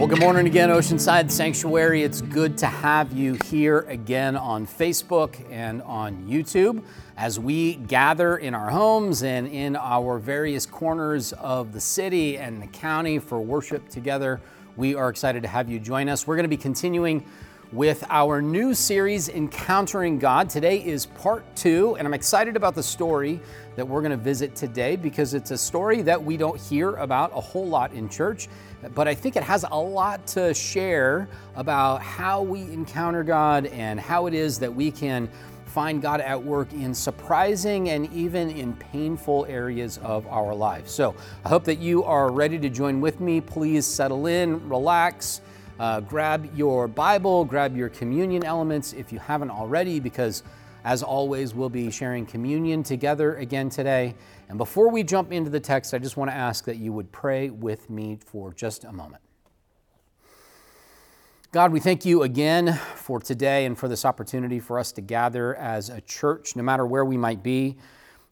Well, good morning again, Oceanside Sanctuary. It's good to have you here again on Facebook and on YouTube as we gather in our homes and in our various corners of the city and the county for worship together. We are excited to have you join us. We're going to be continuing with our new series, Encountering God. Today is part two, and I'm excited about the story that we're going to visit today because it's a story that we don't hear about a whole lot in church but I think it has a lot to share about how we encounter God and how it is that we can find God at work in surprising and even in painful areas of our lives. So I hope that you are ready to join with me. Please settle in, relax, uh, grab your Bible, grab your communion elements if you haven't already, because as always, we'll be sharing communion together again today. And before we jump into the text, I just want to ask that you would pray with me for just a moment. God, we thank you again for today and for this opportunity for us to gather as a church, no matter where we might be,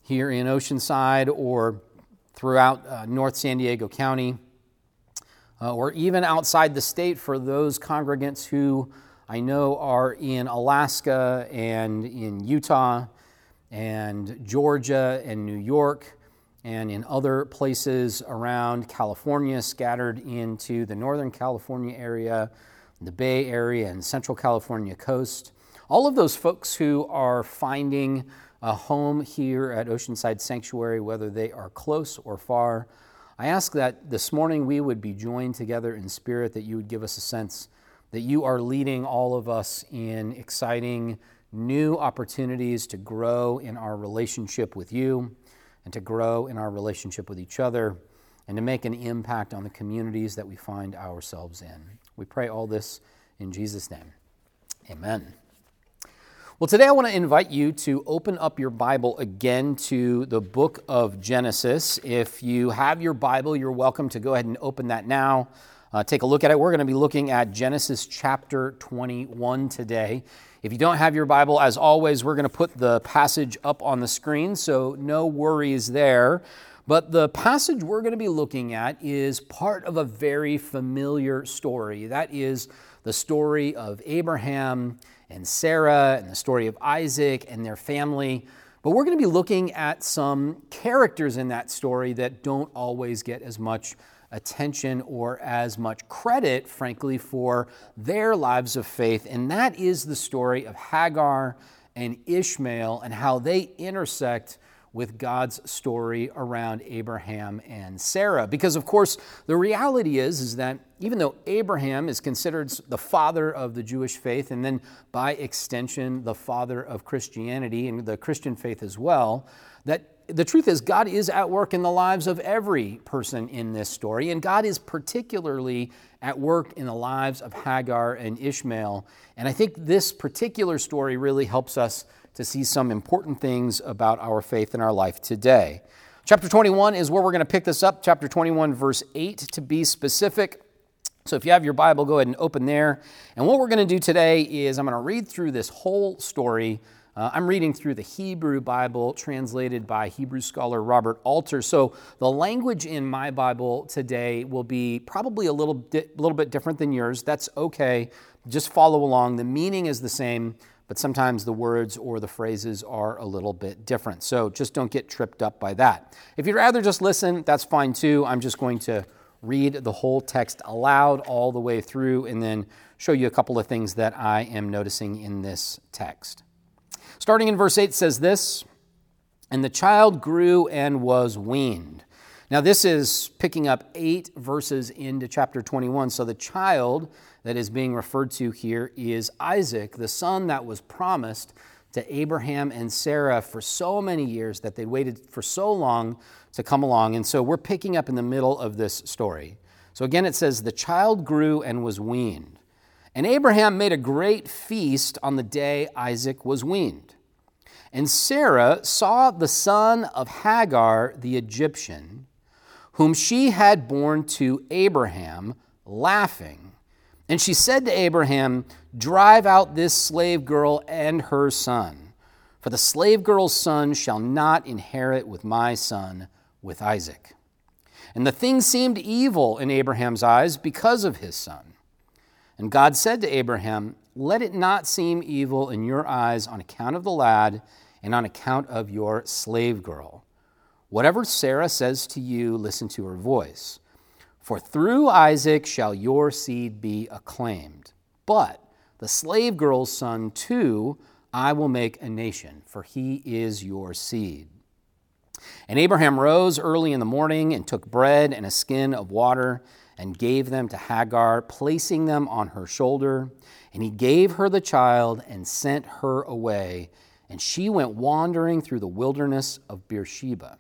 here in Oceanside or throughout uh, North San Diego County, uh, or even outside the state for those congregants who I know are in Alaska and in Utah and Georgia and New York and in other places around California, scattered into the Northern California area, the Bay Area, and Central California coast. All of those folks who are finding a home here at Oceanside Sanctuary, whether they are close or far, I ask that this morning we would be joined together in spirit, that you would give us a sense that you are leading all of us in exciting new opportunities to grow in our relationship with you and to grow in our relationship with each other and to make an impact on the communities that we find ourselves in. We pray all this in Jesus' name. Amen. Well, today I want to invite you to open up your Bible again to the book of Genesis. If you have your Bible, you're welcome to go ahead and open that now uh, take a look at it. We're going to be looking at Genesis chapter 21 today. If you don't have your Bible, as always, we're going to put the passage up on the screen, so no worries there. But the passage we're going to be looking at is part of a very familiar story. That is the story of Abraham and Sarah and the story of Isaac and their family. But we're going to be looking at some characters in that story that don't always get as much attention or as much credit, frankly, for their lives of faith. And that is the story of Hagar and Ishmael and how they intersect with God's story around Abraham and Sarah. Because of course, the reality is is that even though Abraham is considered the father of the Jewish faith and then by extension the father of Christianity and the Christian faith as well, that the truth is, God is at work in the lives of every person in this story, and God is particularly at work in the lives of Hagar and Ishmael. And I think this particular story really helps us to see some important things about our faith in our life today. Chapter 21 is where we're going to pick this up, chapter 21, verse 8 to be specific. So if you have your Bible, go ahead and open there. And what we're going to do today is I'm going to read through this whole story uh, I'm reading through the Hebrew Bible translated by Hebrew scholar Robert Alter. So the language in my Bible today will be probably a little, little bit different than yours. That's okay. Just follow along. The meaning is the same, but sometimes the words or the phrases are a little bit different. So just don't get tripped up by that. If you'd rather just listen, that's fine too. I'm just going to read the whole text aloud all the way through and then show you a couple of things that I am noticing in this text. Starting in verse 8 says this And the child grew and was weaned. Now, this is picking up eight verses into chapter 21. So, the child that is being referred to here is Isaac, the son that was promised to Abraham and Sarah for so many years that they waited for so long to come along. And so, we're picking up in the middle of this story. So, again, it says, The child grew and was weaned. And Abraham made a great feast on the day Isaac was weaned. And Sarah saw the son of Hagar the Egyptian, whom she had borne to Abraham, laughing. And she said to Abraham, Drive out this slave girl and her son, for the slave girl's son shall not inherit with my son, with Isaac. And the thing seemed evil in Abraham's eyes because of his son. And God said to Abraham, Let it not seem evil in your eyes on account of the lad and on account of your slave girl. Whatever Sarah says to you, listen to her voice. For through Isaac shall your seed be acclaimed. But the slave girl's son, too, I will make a nation, for he is your seed. And Abraham rose early in the morning and took bread and a skin of water and gave them to Hagar, placing them on her shoulder. And he gave her the child and sent her away. And she went wandering through the wilderness of Beersheba.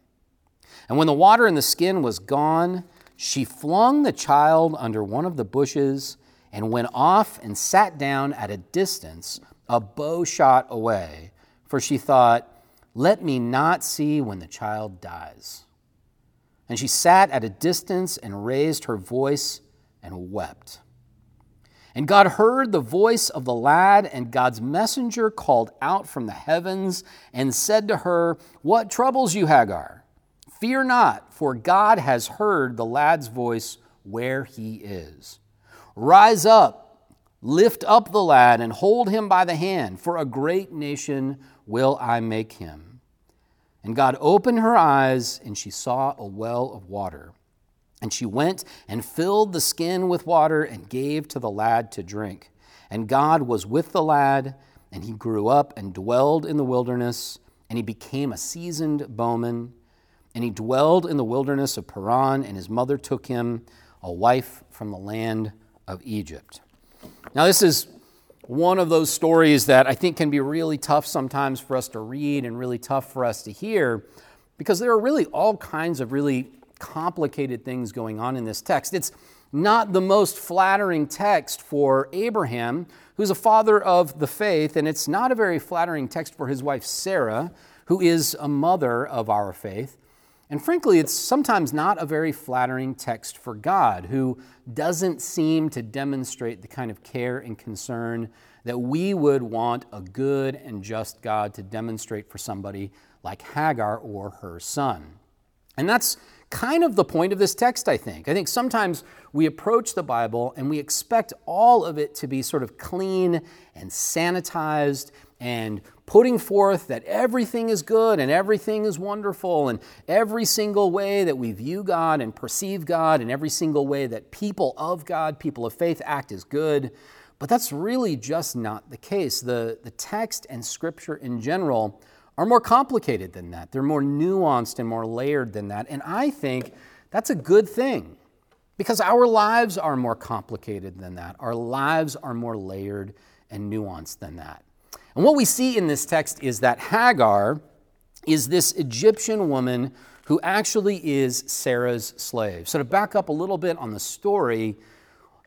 And when the water in the skin was gone, she flung the child under one of the bushes and went off and sat down at a distance, a bow shot away, for she thought, let me not see when the child dies. And she sat at a distance and raised her voice and wept. And God heard the voice of the lad, and God's messenger called out from the heavens and said to her, What troubles you, Hagar? Fear not, for God has heard the lad's voice where he is. Rise up, lift up the lad, and hold him by the hand, for a great nation will I make him. And God opened her eyes, and she saw a well of water. And she went and filled the skin with water and gave to the lad to drink. And God was with the lad, and he grew up and dwelled in the wilderness, and he became a seasoned bowman. And he dwelled in the wilderness of Paran, and his mother took him a wife from the land of Egypt. Now, this is one of those stories that I think can be really tough sometimes for us to read and really tough for us to hear because there are really all kinds of really complicated things going on in this text. It's not the most flattering text for Abraham, who's a father of the faith, and it's not a very flattering text for his wife Sarah, who is a mother of our faith. And frankly, it's sometimes not a very flattering text for God, who doesn't seem to demonstrate the kind of care and concern that we would want a good and just God to demonstrate for somebody like Hagar or her son. And that's kind of the point of this text, I think. I think sometimes we approach the Bible and we expect all of it to be sort of clean and sanitized and putting forth that everything is good and everything is wonderful, and every single way that we view God and perceive God, and every single way that people of God, people of faith, act is good. But that's really just not the case. The, the text and scripture in general are more complicated than that. They're more nuanced and more layered than that. And I think that's a good thing because our lives are more complicated than that. Our lives are more layered and nuanced than that. And what we see in this text is that Hagar is this Egyptian woman who actually is Sarah's slave. So, to back up a little bit on the story,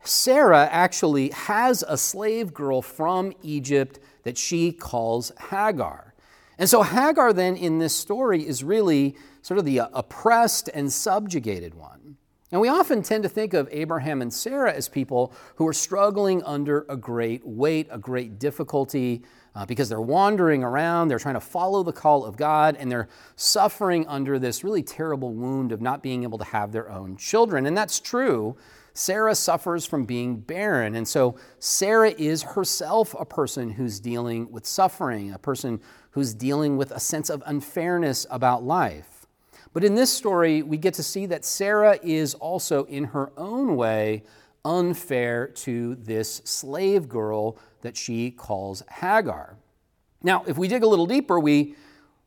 Sarah actually has a slave girl from Egypt that she calls Hagar. And so, Hagar, then, in this story, is really sort of the oppressed and subjugated one. And we often tend to think of Abraham and Sarah as people who are struggling under a great weight, a great difficulty, uh, because they're wandering around, they're trying to follow the call of God, and they're suffering under this really terrible wound of not being able to have their own children. And that's true. Sarah suffers from being barren. And so Sarah is herself a person who's dealing with suffering, a person who's dealing with a sense of unfairness about life. But in this story, we get to see that Sarah is also, in her own way, unfair to this slave girl that she calls Hagar. Now, if we dig a little deeper, we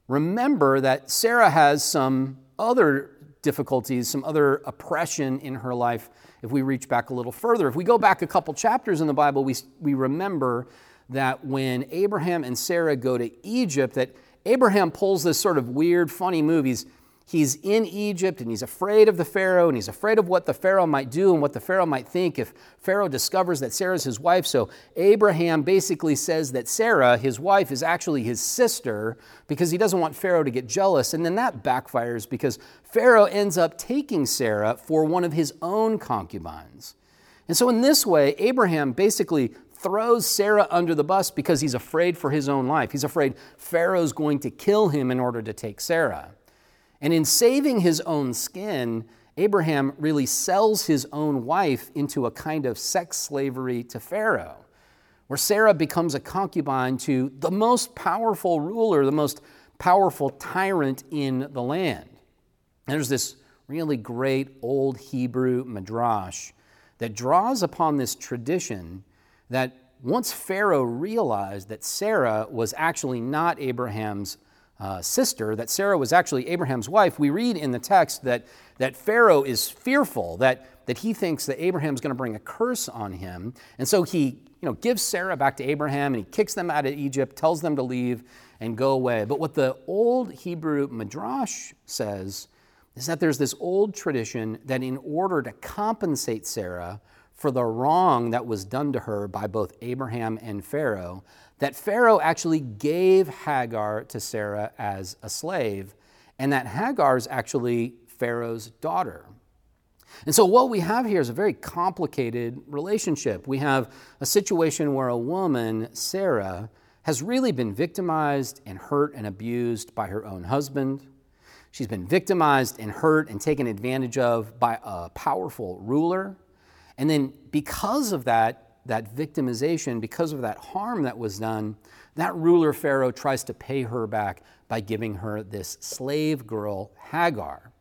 remember that Sarah has some other difficulties, some other oppression in her life if we reach back a little further. If we go back a couple chapters in the Bible, we, we remember that when Abraham and Sarah go to Egypt, that Abraham pulls this sort of weird, funny move. He's, he's in Egypt and he's afraid of the Pharaoh and he's afraid of what the Pharaoh might do and what the Pharaoh might think if Pharaoh discovers that Sarah's his wife. So Abraham basically says that Sarah, his wife, is actually his sister because he doesn't want Pharaoh to get jealous. And then that backfires because Pharaoh ends up taking Sarah for one of his own concubines. And so in this way, Abraham basically throws Sarah under the bus because he's afraid for his own life. He's afraid Pharaoh's going to kill him in order to take Sarah. And in saving his own skin, Abraham really sells his own wife into a kind of sex slavery to Pharaoh, where Sarah becomes a concubine to the most powerful ruler, the most powerful tyrant in the land. And there's this really great old Hebrew midrash that draws upon this tradition that once Pharaoh realized that Sarah was actually not Abraham's uh, sister, that Sarah was actually Abraham's wife, we read in the text that, that Pharaoh is fearful, that, that he thinks that Abraham's going to bring a curse on him. And so he you know, gives Sarah back to Abraham and he kicks them out of Egypt, tells them to leave and go away. But what the old Hebrew Midrash says is that there's this old tradition that in order to compensate Sarah for the wrong that was done to her by both Abraham and Pharaoh, that Pharaoh actually gave Hagar to Sarah as a slave, and that Hagar is actually Pharaoh's daughter. And so, what we have here is a very complicated relationship. We have a situation where a woman, Sarah, has really been victimized and hurt and abused by her own husband. She's been victimized and hurt and taken advantage of by a powerful ruler. And then, because of that, that victimization, because of that harm that was done, that ruler Pharaoh tries to pay her back by giving her this slave girl, Hagar.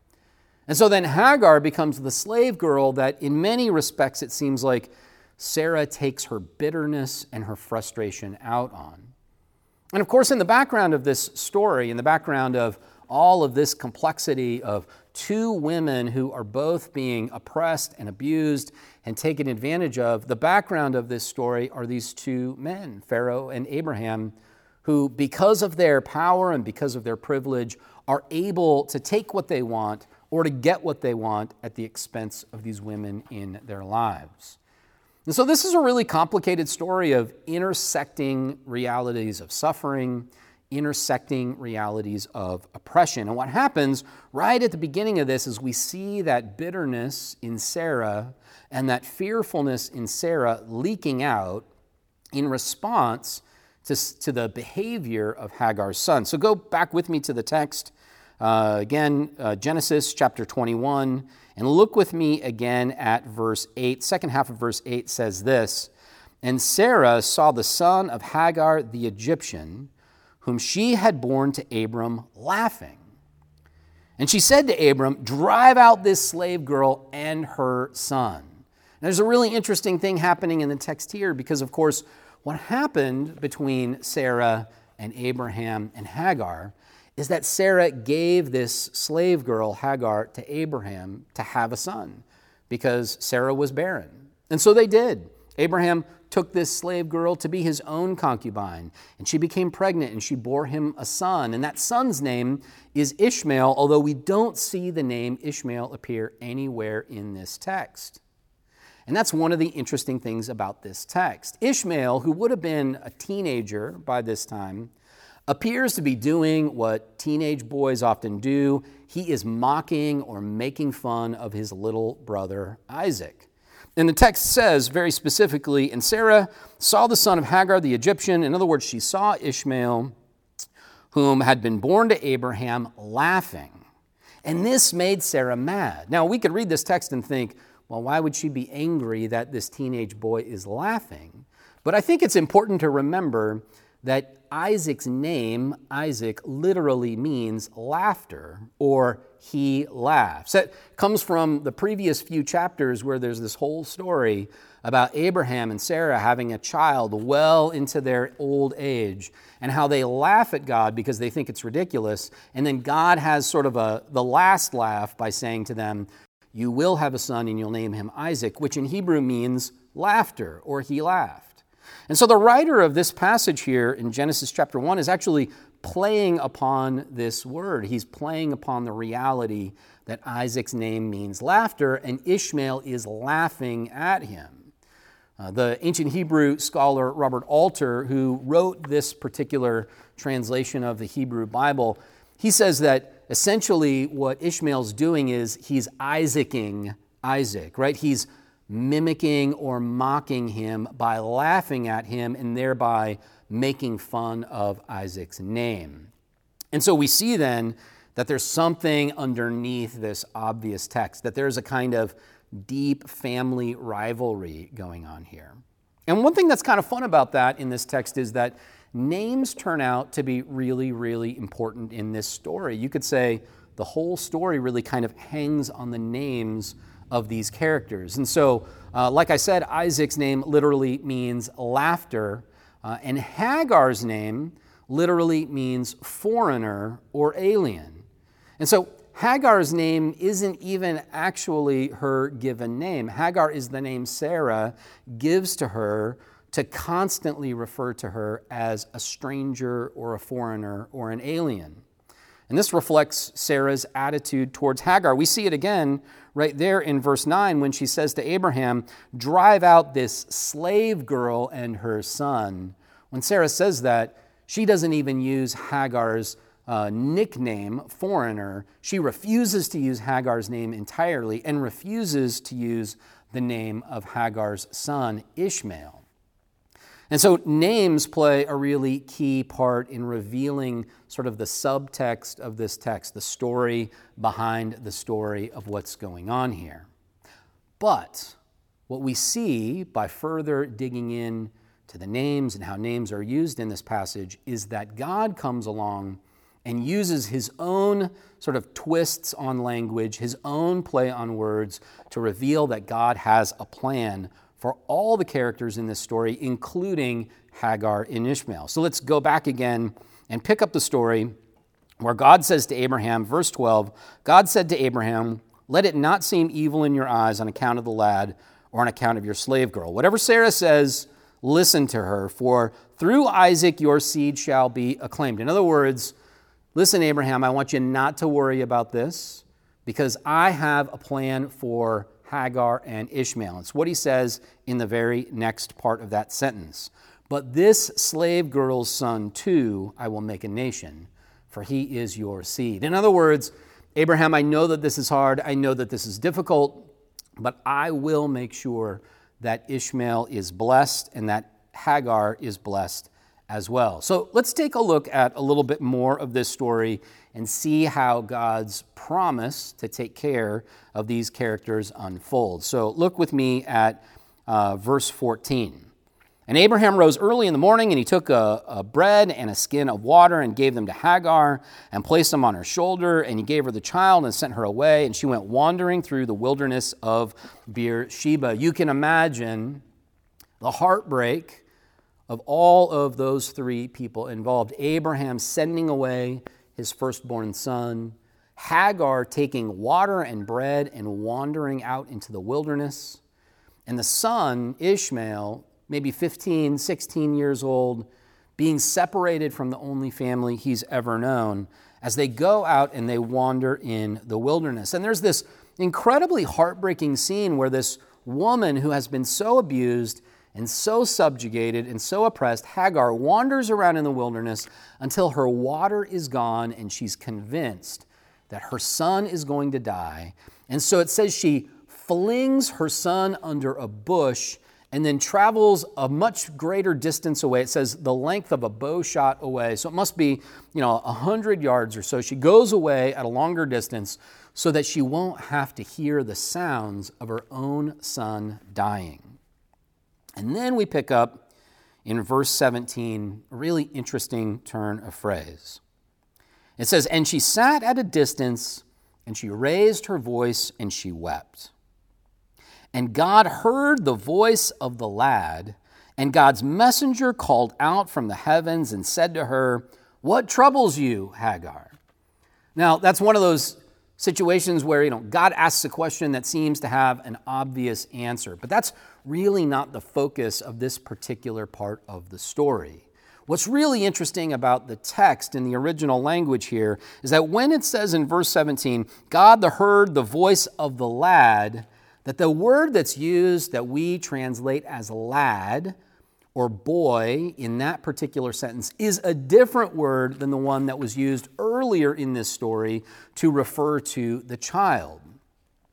And so then Hagar becomes the slave girl that, in many respects, it seems like Sarah takes her bitterness and her frustration out on. And of course, in the background of this story, in the background of all of this complexity of two women who are both being oppressed and abused and taken advantage of. The background of this story are these two men, Pharaoh and Abraham, who, because of their power and because of their privilege, are able to take what they want or to get what they want at the expense of these women in their lives. And so, this is a really complicated story of intersecting realities of suffering intersecting realities of oppression. And what happens right at the beginning of this is we see that bitterness in Sarah and that fearfulness in Sarah leaking out in response to, to the behavior of Hagar's son. So go back with me to the text. Uh, again, uh, Genesis chapter 21, and look with me again at verse 8. Second half of verse 8 says this And Sarah saw the son of Hagar the Egyptian whom she had borne to Abram, laughing. And she said to Abram, Drive out this slave girl and her son. And there's a really interesting thing happening in the text here because, of course, what happened between Sarah and Abraham and Hagar is that Sarah gave this slave girl, Hagar, to Abraham to have a son because Sarah was barren. And so they did. Abraham took this slave girl to be his own concubine, and she became pregnant and she bore him a son. And that son's name is Ishmael, although we don't see the name Ishmael appear anywhere in this text. And that's one of the interesting things about this text. Ishmael, who would have been a teenager by this time, appears to be doing what teenage boys often do. He is mocking or making fun of his little brother Isaac. And the text says very specifically, and Sarah saw the son of Hagar the Egyptian. In other words, she saw Ishmael, whom had been born to Abraham, laughing. And this made Sarah mad. Now, we could read this text and think, well, why would she be angry that this teenage boy is laughing? But I think it's important to remember that Isaac's name, Isaac, literally means laughter or he laughs. That comes from the previous few chapters where there's this whole story about Abraham and Sarah having a child well into their old age and how they laugh at God because they think it's ridiculous. And then God has sort of a, the last laugh by saying to them, You will have a son and you'll name him Isaac, which in Hebrew means laughter or he laughed. And so the writer of this passage here in Genesis chapter 1 is actually playing upon this word. He's playing upon the reality that Isaac's name means laughter, and Ishmael is laughing at him. Uh, the ancient Hebrew scholar Robert Alter, who wrote this particular translation of the Hebrew Bible, he says that essentially what Ishmael's doing is he's Isaacing Isaac, right? He's mimicking or mocking him by laughing at him and thereby making fun of Isaac's name. And so we see then that there's something underneath this obvious text, that there's a kind of deep family rivalry going on here. And one thing that's kind of fun about that in this text is that names turn out to be really, really important in this story. You could say the whole story really kind of hangs on the names of these characters. And so, uh, like I said, Isaac's name literally means laughter, uh, and Hagar's name literally means foreigner or alien. And so, Hagar's name isn't even actually her given name. Hagar is the name Sarah gives to her to constantly refer to her as a stranger or a foreigner or an alien. And this reflects Sarah's attitude towards Hagar. We see it again right there in verse 9 when she says to Abraham, Drive out this slave girl and her son. When Sarah says that, she doesn't even use Hagar's uh, nickname, foreigner. She refuses to use Hagar's name entirely and refuses to use the name of Hagar's son, Ishmael. And so names play a really key part in revealing sort of the subtext of this text, the story behind the story of what's going on here. But what we see by further digging in to the names and how names are used in this passage is that God comes along and uses his own sort of twists on language, his own play on words to reveal that God has a plan for all the characters in this story, including Hagar and Ishmael. So let's go back again and pick up the story where God says to Abraham, verse 12 God said to Abraham, Let it not seem evil in your eyes on account of the lad or on account of your slave girl. Whatever Sarah says, listen to her, for through Isaac your seed shall be acclaimed. In other words, listen, Abraham, I want you not to worry about this because I have a plan for Hagar, and Ishmael. It's what he says in the very next part of that sentence. But this slave girl's son, too, I will make a nation, for he is your seed. In other words, Abraham, I know that this is hard. I know that this is difficult, but I will make sure that Ishmael is blessed and that Hagar is blessed as well. So let's take a look at a little bit more of this story and see how God's promise to take care of these characters unfolds. So look with me at uh, verse 14. And Abraham rose early in the morning, and he took a, a, bread and a skin of water and gave them to Hagar and placed them on her shoulder. And he gave her the child and sent her away. And she went wandering through the wilderness of Beersheba. You can imagine the heartbreak of all of those three people involved. Abraham sending away his firstborn son, Hagar taking water and bread and wandering out into the wilderness, and the son, Ishmael, maybe 15, 16 years old, being separated from the only family he's ever known as they go out and they wander in the wilderness. And there's this incredibly heartbreaking scene where this woman who has been so abused and so subjugated and so oppressed, Hagar wanders around in the wilderness until her water is gone and she's convinced that her son is going to die. And so it says she flings her son under a bush and then travels a much greater distance away. It says the length of a bow shot away. So it must be, you know, 100 yards or so. She goes away at a longer distance so that she won't have to hear the sounds of her own son dying. And then we pick up in verse 17 a really interesting turn of phrase. It says, And she sat at a distance, and she raised her voice, and she wept. And God heard the voice of the lad, and God's messenger called out from the heavens and said to her, What troubles you, Hagar? Now, that's one of those situations where you know God asks a question that seems to have an obvious answer. But that's really not the focus of this particular part of the story. What's really interesting about the text in the original language here is that when it says in verse 17, God the heard the voice of the lad, that the word that's used that we translate as lad or boy in that particular sentence is a different word than the one that was used earlier in this story to refer to the child.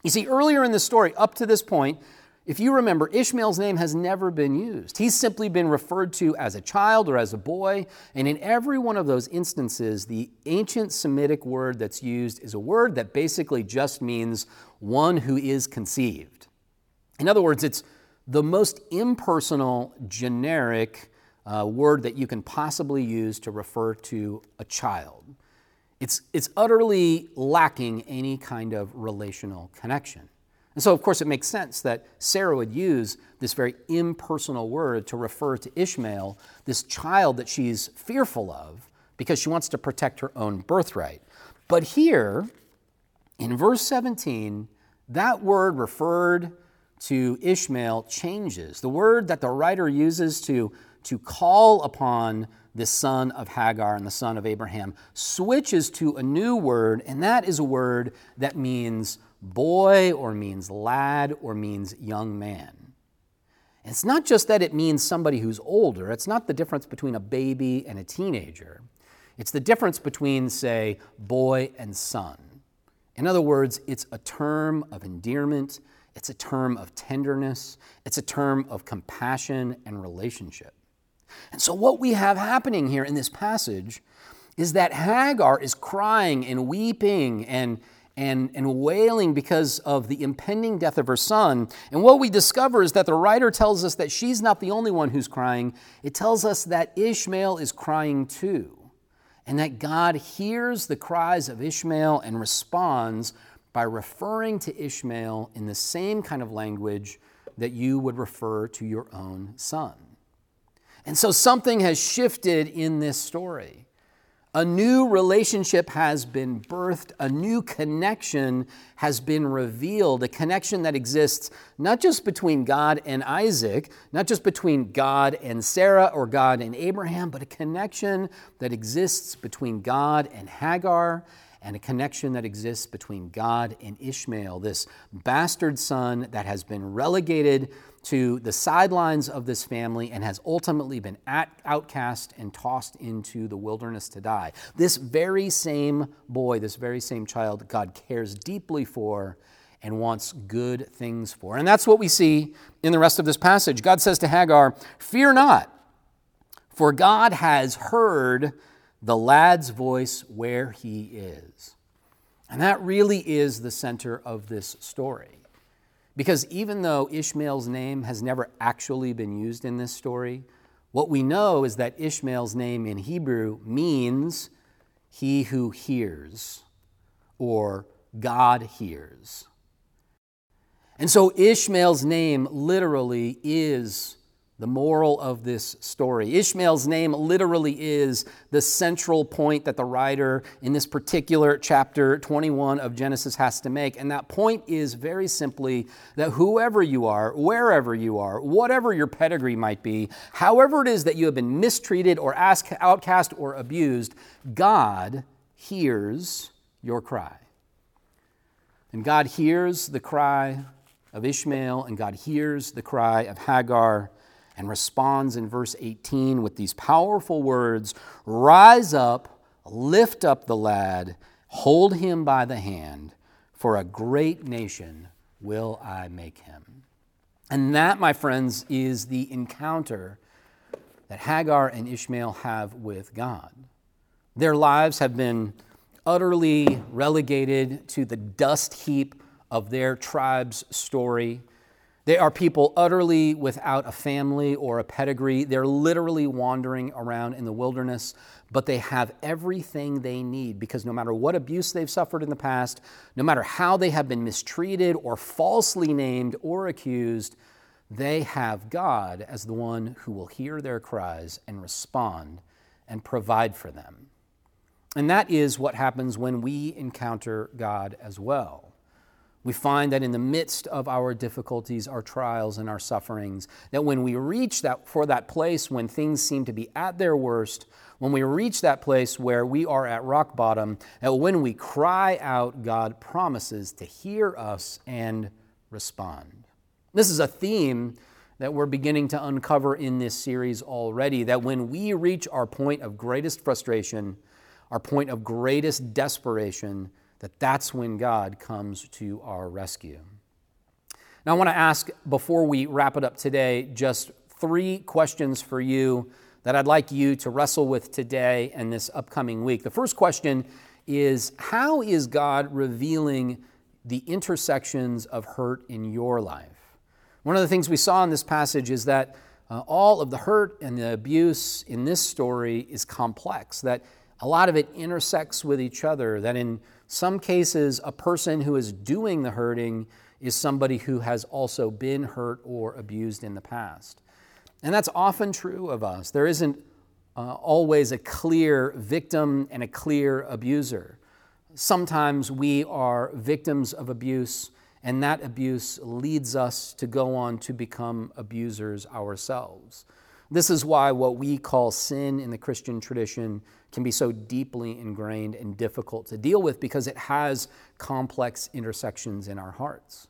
You see, earlier in the story, up to this point, if you remember, Ishmael's name has never been used. He's simply been referred to as a child or as a boy. And in every one of those instances, the ancient Semitic word that's used is a word that basically just means one who is conceived. In other words, it's the most impersonal, generic uh, word that you can possibly use to refer to a child. It's, it's utterly lacking any kind of relational connection. And so, of course, it makes sense that Sarah would use this very impersonal word to refer to Ishmael, this child that she's fearful of, because she wants to protect her own birthright. But here, in verse 17, that word referred to Ishmael changes. The word that the writer uses to, to call upon the son of Hagar and the son of Abraham switches to a new word, and that is a word that means boy or means lad or means young man. And it's not just that it means somebody who's older, it's not the difference between a baby and a teenager. It's the difference between, say, boy and son. In other words, it's a term of endearment, it's a term of tenderness, it's a term of compassion and relationship. And so, what we have happening here in this passage is that Hagar is crying and weeping and and, and wailing because of the impending death of her son. And what we discover is that the writer tells us that she's not the only one who's crying. It tells us that Ishmael is crying too, and that God hears the cries of Ishmael and responds by referring to Ishmael in the same kind of language that you would refer to your own son. And so something has shifted in this story. A new relationship has been birthed, a new connection has been revealed, a connection that exists not just between God and Isaac, not just between God and Sarah or God and Abraham, but a connection that exists between God and Hagar and a connection that exists between God and Ishmael, this bastard son that has been relegated to the sidelines of this family and has ultimately been at, outcast and tossed into the wilderness to die. This very same boy, this very same child, God cares deeply for and wants good things for. And that's what we see in the rest of this passage. God says to Hagar, Fear not, for God has heard the lad's voice where he is. And that really is the center of this story. Because even though Ishmael's name has never actually been used in this story, what we know is that Ishmael's name in Hebrew means he who hears or God hears. And so Ishmael's name literally is the moral of this story. Ishmael's name literally is the central point that the writer in this particular chapter 21 of Genesis has to make. And that point is very simply that whoever you are, wherever you are, whatever your pedigree might be, however it is that you have been mistreated or outcast or abused, God hears your cry. And God hears the cry of Ishmael, and God hears the cry of Hagar and responds in verse 18 with these powerful words Rise up, lift up the lad, hold him by the hand, for a great nation will I make him. And that, my friends, is the encounter that Hagar and Ishmael have with God. Their lives have been utterly relegated to the dust heap of their tribe's story. They are people utterly without a family or a pedigree. They're literally wandering around in the wilderness, but they have everything they need because no matter what abuse they've suffered in the past, no matter how they have been mistreated or falsely named or accused, they have God as the one who will hear their cries and respond and provide for them. And that is what happens when we encounter God as well. We find that in the midst of our difficulties, our trials, and our sufferings, that when we reach that for that place when things seem to be at their worst, when we reach that place where we are at rock bottom, that when we cry out, God promises to hear us and respond. This is a theme that we're beginning to uncover in this series already. That when we reach our point of greatest frustration, our point of greatest desperation, that that's when God comes to our rescue. Now, I want to ask, before we wrap it up today, just three questions for you that I'd like you to wrestle with today and this upcoming week. The first question is How is God revealing the intersections of hurt in your life? One of the things we saw in this passage is that uh, all of the hurt and the abuse in this story is complex, that a lot of it intersects with each other, that in some cases, a person who is doing the hurting is somebody who has also been hurt or abused in the past. And that's often true of us. There isn't uh, always a clear victim and a clear abuser. Sometimes we are victims of abuse, and that abuse leads us to go on to become abusers ourselves. This is why what we call sin in the Christian tradition can be so deeply ingrained and difficult to deal with because it has complex intersections in our hearts.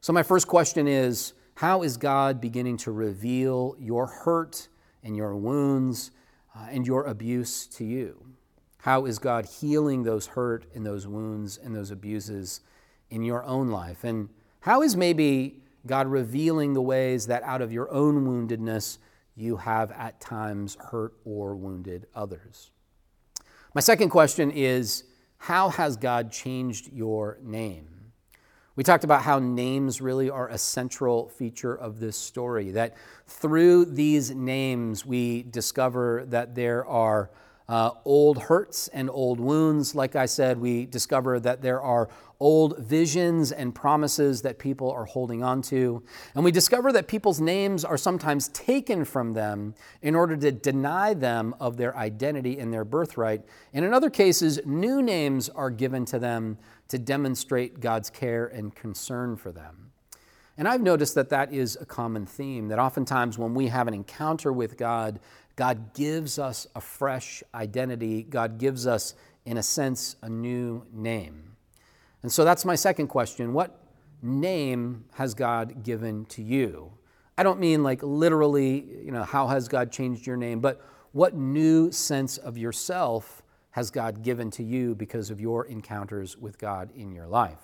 So, my first question is how is God beginning to reveal your hurt and your wounds uh, and your abuse to you? How is God healing those hurt and those wounds and those abuses in your own life? And how is maybe God revealing the ways that out of your own woundedness you have at times hurt or wounded others? My second question is How has God changed your name? We talked about how names really are a central feature of this story, that through these names we discover that there are uh, old hurts and old wounds. Like I said, we discover that there are old visions and promises that people are holding on to. And we discover that people's names are sometimes taken from them in order to deny them of their identity and their birthright. And in other cases, new names are given to them to demonstrate God's care and concern for them. And I've noticed that that is a common theme, that oftentimes when we have an encounter with God, God gives us a fresh identity. God gives us, in a sense, a new name. And so that's my second question. What name has God given to you? I don't mean like literally, you know, how has God changed your name, but what new sense of yourself has God given to you because of your encounters with God in your life.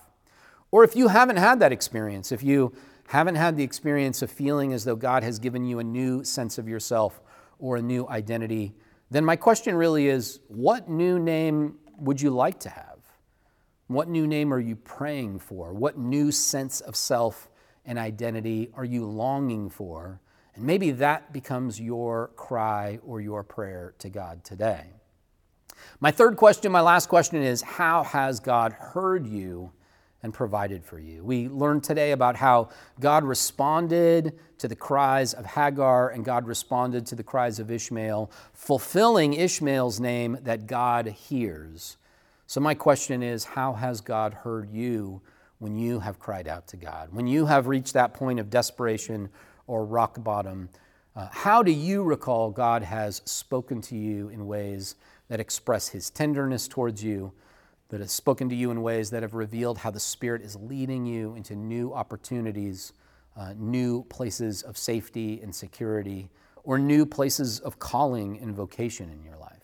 Or if you haven't had that experience, if you haven't had the experience of feeling as though God has given you a new sense of yourself or a new identity, then my question really is what new name would you like to have? What new name are you praying for? What new sense of self and identity are you longing for? And maybe that becomes your cry or your prayer to God today. My third question, my last question is How has God heard you and provided for you? We learned today about how God responded to the cries of Hagar and God responded to the cries of Ishmael, fulfilling Ishmael's name that God hears. So, my question is How has God heard you when you have cried out to God? When you have reached that point of desperation or rock bottom? Uh, how do you recall God has spoken to you in ways that express his tenderness towards you, that has spoken to you in ways that have revealed how the Spirit is leading you into new opportunities, uh, new places of safety and security, or new places of calling and vocation in your life.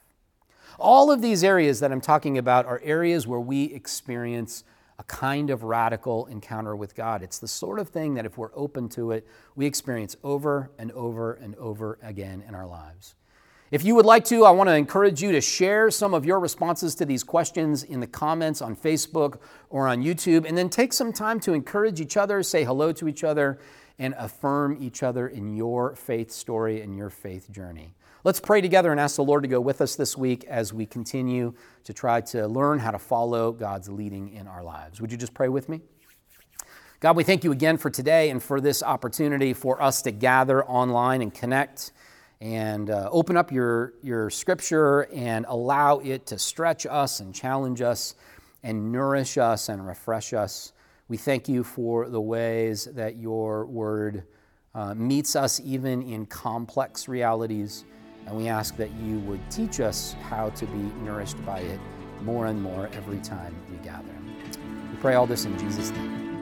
All of these areas that I'm talking about are areas where we experience a kind of radical encounter with God. It's the sort of thing that if we're open to it, we experience over and over and over again in our lives. If you would like to, I want to encourage you to share some of your responses to these questions in the comments on Facebook or on YouTube, and then take some time to encourage each other, say hello to each other, and affirm each other in your faith story and your faith journey. Let's pray together and ask the Lord to go with us this week as we continue to try to learn how to follow God's leading in our lives. Would you just pray with me? God, we thank you again for today and for this opportunity for us to gather online and connect and uh, open up your, your scripture and allow it to stretch us and challenge us and nourish us and refresh us. We thank you for the ways that your word uh, meets us even in complex realities. And we ask that you would teach us how to be nourished by it more and more every time we gather. We pray all this in Jesus' name.